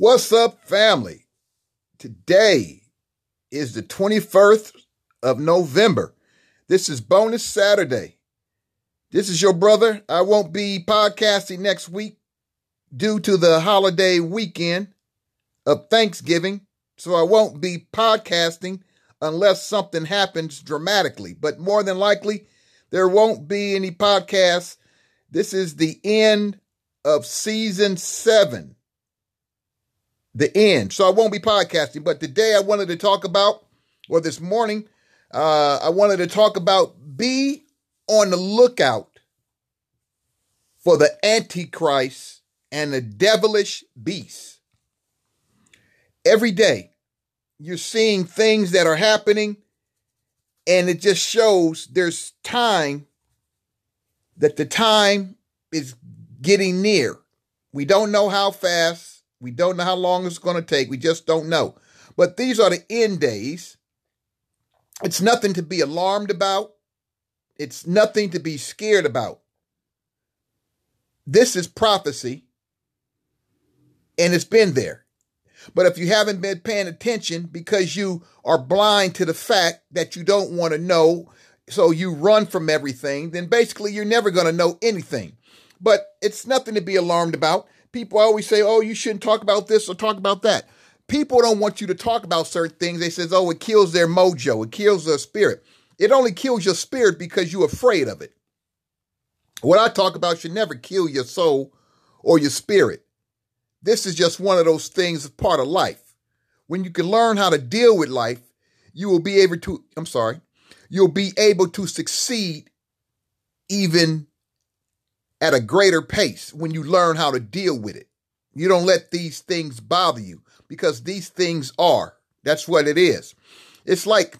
What's up, family? Today is the 21st of November. This is bonus Saturday. This is your brother. I won't be podcasting next week due to the holiday weekend of Thanksgiving. So I won't be podcasting unless something happens dramatically. But more than likely, there won't be any podcasts. This is the end of season seven. The end. So I won't be podcasting. But today I wanted to talk about, or this morning, uh, I wanted to talk about be on the lookout for the Antichrist and the devilish beast. Every day, you're seeing things that are happening, and it just shows there's time that the time is getting near. We don't know how fast, we don't know how long it's going to take, we just don't know. But these are the end days. It's nothing to be alarmed about. It's nothing to be scared about. This is prophecy, and it's been there. But if you haven't been paying attention because you are blind to the fact that you don't want to know, so you run from everything, then basically you're never going to know anything. But it's nothing to be alarmed about. People always say, oh, you shouldn't talk about this or talk about that. People don't want you to talk about certain things. They says, oh, it kills their mojo. It kills their spirit. It only kills your spirit because you're afraid of it. What I talk about should never kill your soul or your spirit. This is just one of those things, part of life. When you can learn how to deal with life, you will be able to, I'm sorry, you'll be able to succeed even at a greater pace when you learn how to deal with it. You don't let these things bother you because these things are. That's what it is. It's like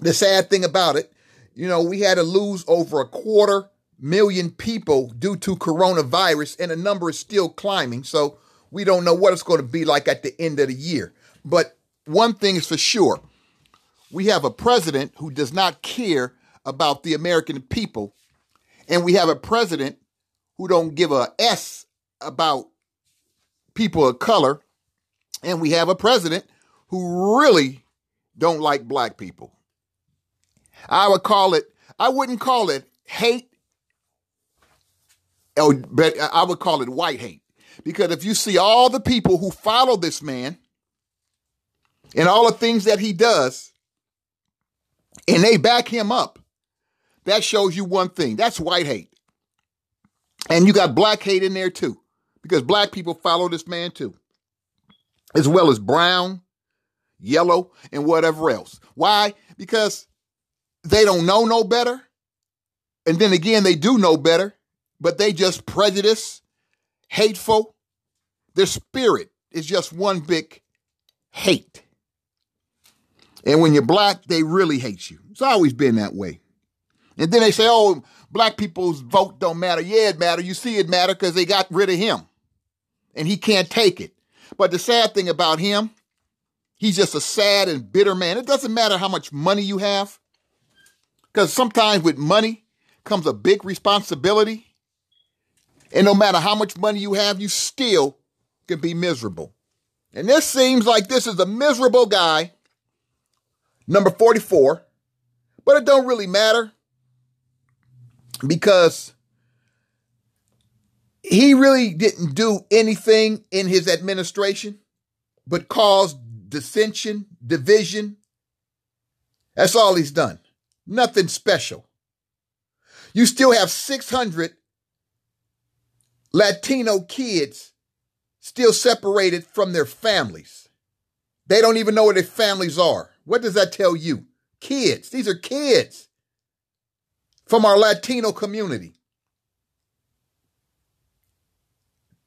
the sad thing about it, you know, we had to lose over a quarter million people due to coronavirus, and the number is still climbing. So we don't know what it's going to be like at the end of the year. But one thing is for sure we have a president who does not care about the American people, and we have a president who don't give a S about people of color, and we have a president who really don't like black people. I would call it, I wouldn't call it hate or I would call it white hate. Because if you see all the people who follow this man and all the things that he does, and they back him up, that shows you one thing. That's white hate. And you got black hate in there too, because black people follow this man too, as well as brown, yellow, and whatever else. Why? Because they don't know no better. And then again, they do know better but they just prejudice, hateful. Their spirit is just one big hate. And when you're black, they really hate you. It's always been that way. And then they say, oh, black people's vote don't matter. Yeah, it matter. You see it matter because they got rid of him. And he can't take it. But the sad thing about him, he's just a sad and bitter man. It doesn't matter how much money you have. Because sometimes with money comes a big responsibility. And no matter how much money you have, you still can be miserable. And this seems like this is a miserable guy, number 44, but it don't really matter because he really didn't do anything in his administration but cause dissension, division. That's all he's done. Nothing special. You still have 600 Latino kids still separated from their families. They don't even know where their families are. What does that tell you? Kids. These are kids from our Latino community.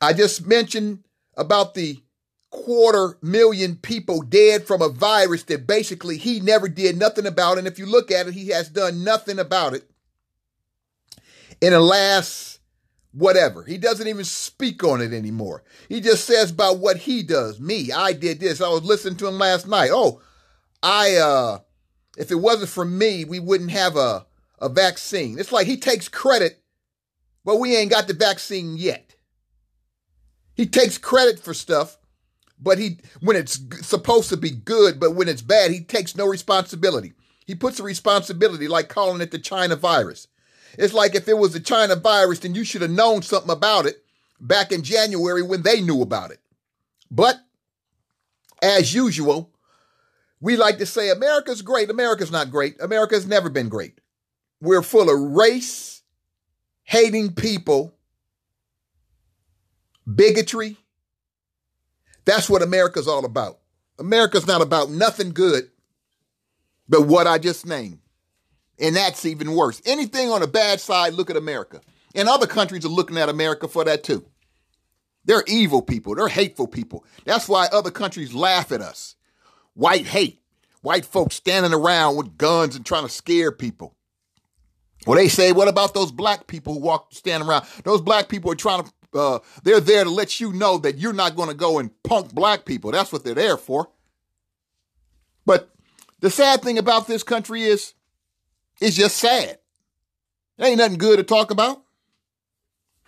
I just mentioned about the quarter million people dead from a virus that basically he never did nothing about. And if you look at it, he has done nothing about it in the last whatever. He doesn't even speak on it anymore. He just says about what he does. Me, I did this. I was listening to him last night. Oh, I uh if it wasn't for me, we wouldn't have a a vaccine. It's like he takes credit, but we ain't got the vaccine yet. He takes credit for stuff, but he when it's supposed to be good, but when it's bad, he takes no responsibility. He puts a responsibility like calling it the China virus. It's like if it was the China virus, then you should have known something about it back in January when they knew about it. But as usual, we like to say America's great. America's not great. America's never been great. We're full of race hating people, bigotry. That's what America's all about. America's not about nothing good but what I just named. And that's even worse. Anything on the bad side, look at America. And other countries are looking at America for that too. They're evil people. They're hateful people. That's why other countries laugh at us. White hate. White folks standing around with guns and trying to scare people. Well, they say, what about those black people who walk, stand around? Those black people are trying to, uh, they're there to let you know that you're not going to go and punk black people. That's what they're there for. But the sad thing about this country is, it's just sad. There ain't nothing good to talk about.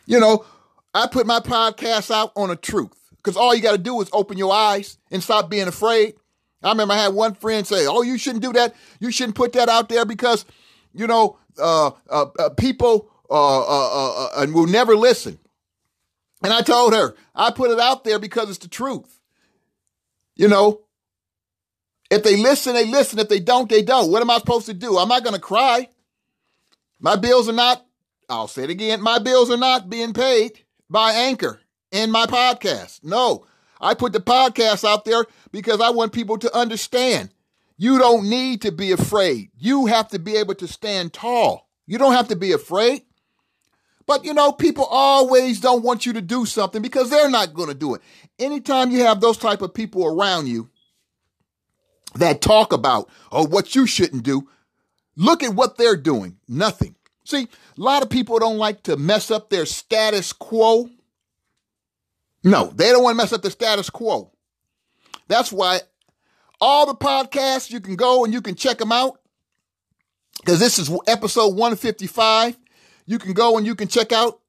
You know, I put my podcast out on the truth because all you got to do is open your eyes and stop being afraid. I remember I had one friend say, "Oh, you shouldn't do that. You shouldn't put that out there because, you know, uh, uh, uh, people uh, uh, uh, will never listen." And I told her, I put it out there because it's the truth. You know, if they listen, they listen. If they don't, they don't. What am I supposed to do? I'm not going to cry. My bills are not, I'll say it again, my bills are not being paid by Anchor in my podcast. No, I put the podcast out there because I want people to understand. You don't need to be afraid. You have to be able to stand tall. You don't have to be afraid. But you know, people always don't want you to do something because they're not going to do it. Anytime you have those type of people around you that talk about, oh, what you shouldn't do, look at what they're doing. Nothing. See, a lot of people don't like to mess up their status quo. No, they don't want to mess up the status quo. That's why all the podcasts, you can go and you can check them out. Because this is episode 155. You can go and you can check out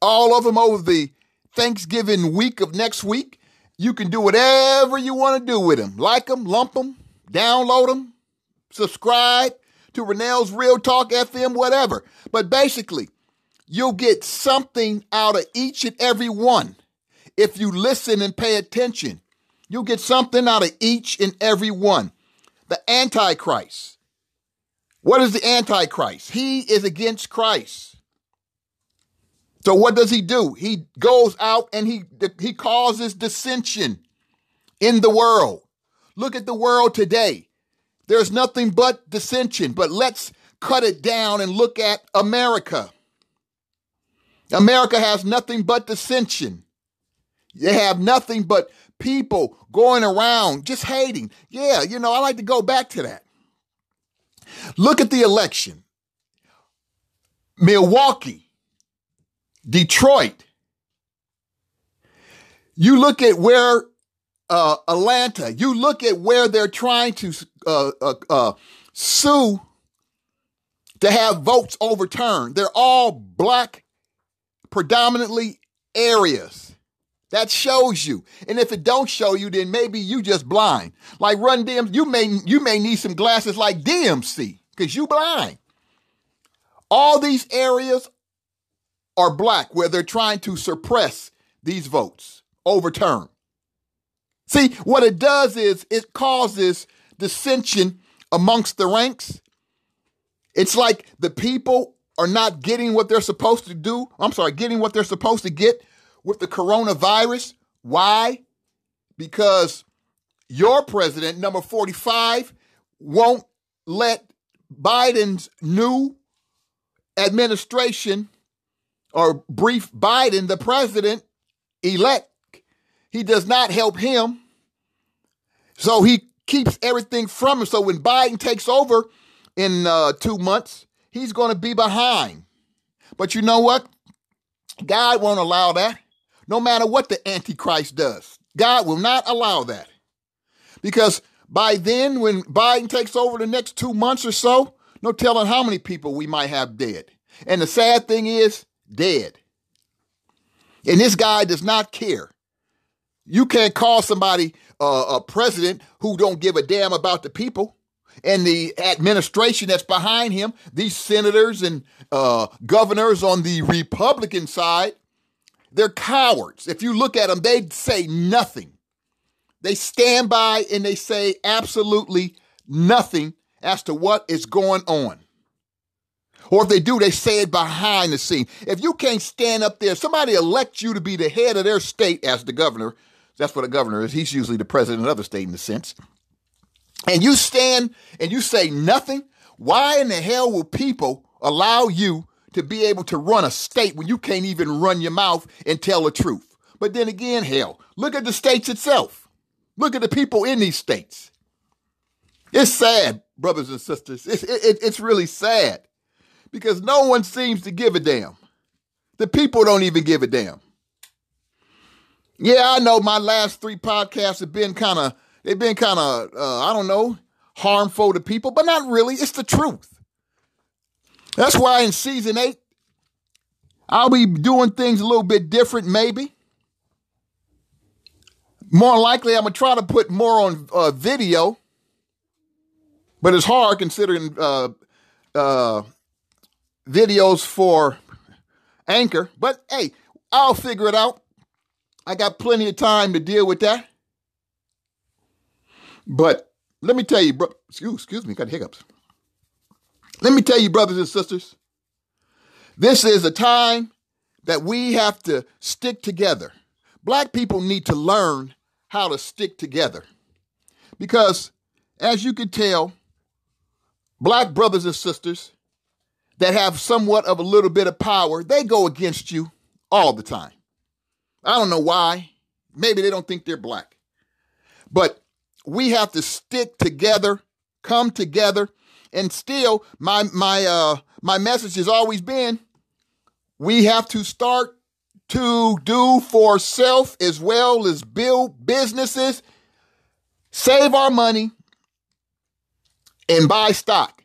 all of them over the Thanksgiving week of next week. You can do whatever you want to do with them. Like them, lump them, download them, subscribe to Renell's Real Talk FM, whatever. But basically, you'll get something out of each and every one if you listen and pay attention. You'll get something out of each and every one. The Antichrist. What is the Antichrist? He is against Christ. So what does he do? He goes out and he he causes dissension in the world. Look at the world today. There's nothing but dissension, but let's cut it down and look at America. America has nothing but dissension. They have nothing but people going around just hating. Yeah, you know, I like to go back to that. Look at the election. Milwaukee, Detroit. You look at where uh, Atlanta, you look at where they're trying to uh, uh, uh, sue to have votes overturned. They're all black, predominantly areas. That shows you. And if it don't show you, then maybe you just blind. Like Run DMC, you may you may need some glasses like DMC because you blind. All these areas are black where they're trying to suppress these votes, overturn. See, what it does is it causes dissension amongst the ranks. It's like the people are not getting what they're supposed to do. I'm sorry, getting what they're supposed to get with the coronavirus. Why? Because your president, number 45, won't let Biden's new administration or brief Biden, the president elect, he does not help him. So he keeps everything from him. So when Biden takes over in uh, two months, he's going to be behind. But you know what? God won't allow that no matter what the Antichrist does. God will not allow that. Because by then, when Biden takes over the next two months or so, no telling how many people we might have dead. And the sad thing is, dead. And this guy does not care You can't call somebody uh, a president who don't give a damn about the people and the administration that's behind him. These senators and uh, governors on the Republican side, they're cowards. If you look at them, they say nothing. They stand by and they say absolutely nothing as to what is going on. Or if they do, they say it behind the scene. If you can't stand up there, somebody elects you to be the head of their state as the governor. That's what a governor is. He's usually the president of the state in a sense. And you stand and you say nothing. Why in the hell will people allow you to be able to run a state when you can't even run your mouth and tell the truth? But then again, hell, look at the states itself. Look at the people in these states. It's sad, brothers and sisters. It's, it, it's really sad because no one seems to give a damn. The people don't even give a damn. Yeah, I know my last three podcasts have been kind of, they've been kind of, uh, I don't know, harmful to people, but not really. It's the truth. That's why in season eight, I'll be doing things a little bit different, maybe. More likely, I'm going to try to put more on uh, video, but it's hard considering uh, uh, videos for Anchor. But hey, I'll figure it out. I got plenty of time to deal with that. But let me tell you, bro, excuse, excuse me, got hiccups. Let me tell you, brothers and sisters, this is a time that we have to stick together. Black people need to learn how to stick together. Because as you can tell, black brothers and sisters that have somewhat of a little bit of power, they go against you all the time. I don't know why. Maybe they don't think they're black. But we have to stick together, come together, and still my my uh my message has always been we have to start to do for self as well as build businesses, save our money, and buy stock.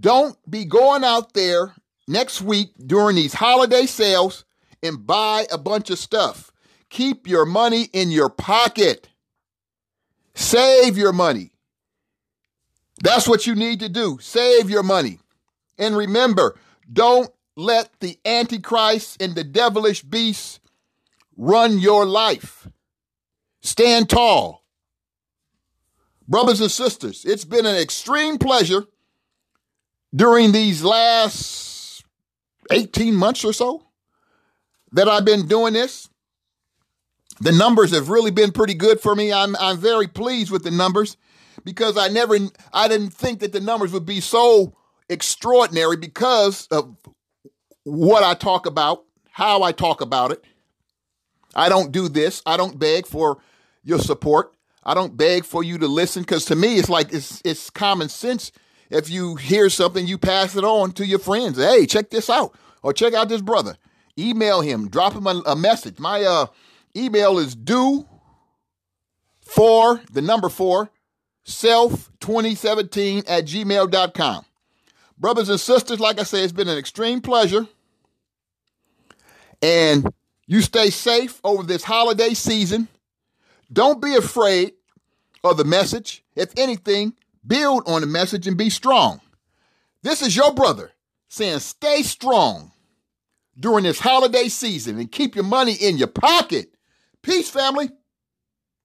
Don't be going out there next week during these holiday sales and buy a bunch of stuff. Keep your money in your pocket. Save your money. That's what you need to do. Save your money. And remember, don't let the Antichrist and the devilish beast run your life. Stand tall. Brothers and sisters, it's been an extreme pleasure during these last 18 months or so that I've been doing this. The numbers have really been pretty good for me. I'm I'm very pleased with the numbers because I never I didn't think that the numbers would be so extraordinary because of what I talk about, how I talk about it. I don't do this. I don't beg for your support. I don't beg for you to listen because to me it's like it's it's common sense. If you hear something, you pass it on to your friends. Hey, check this out, or check out this brother email him, drop him a, a message. My uh, email is due for the number four self 2017 at gmail.com. Brothers and sisters, like I say, it's been an extreme pleasure. And you stay safe over this holiday season. Don't be afraid of the message. If anything, build on the message and be strong. This is your brother saying, stay strong during this holiday season and keep your money in your pocket. Peace, family.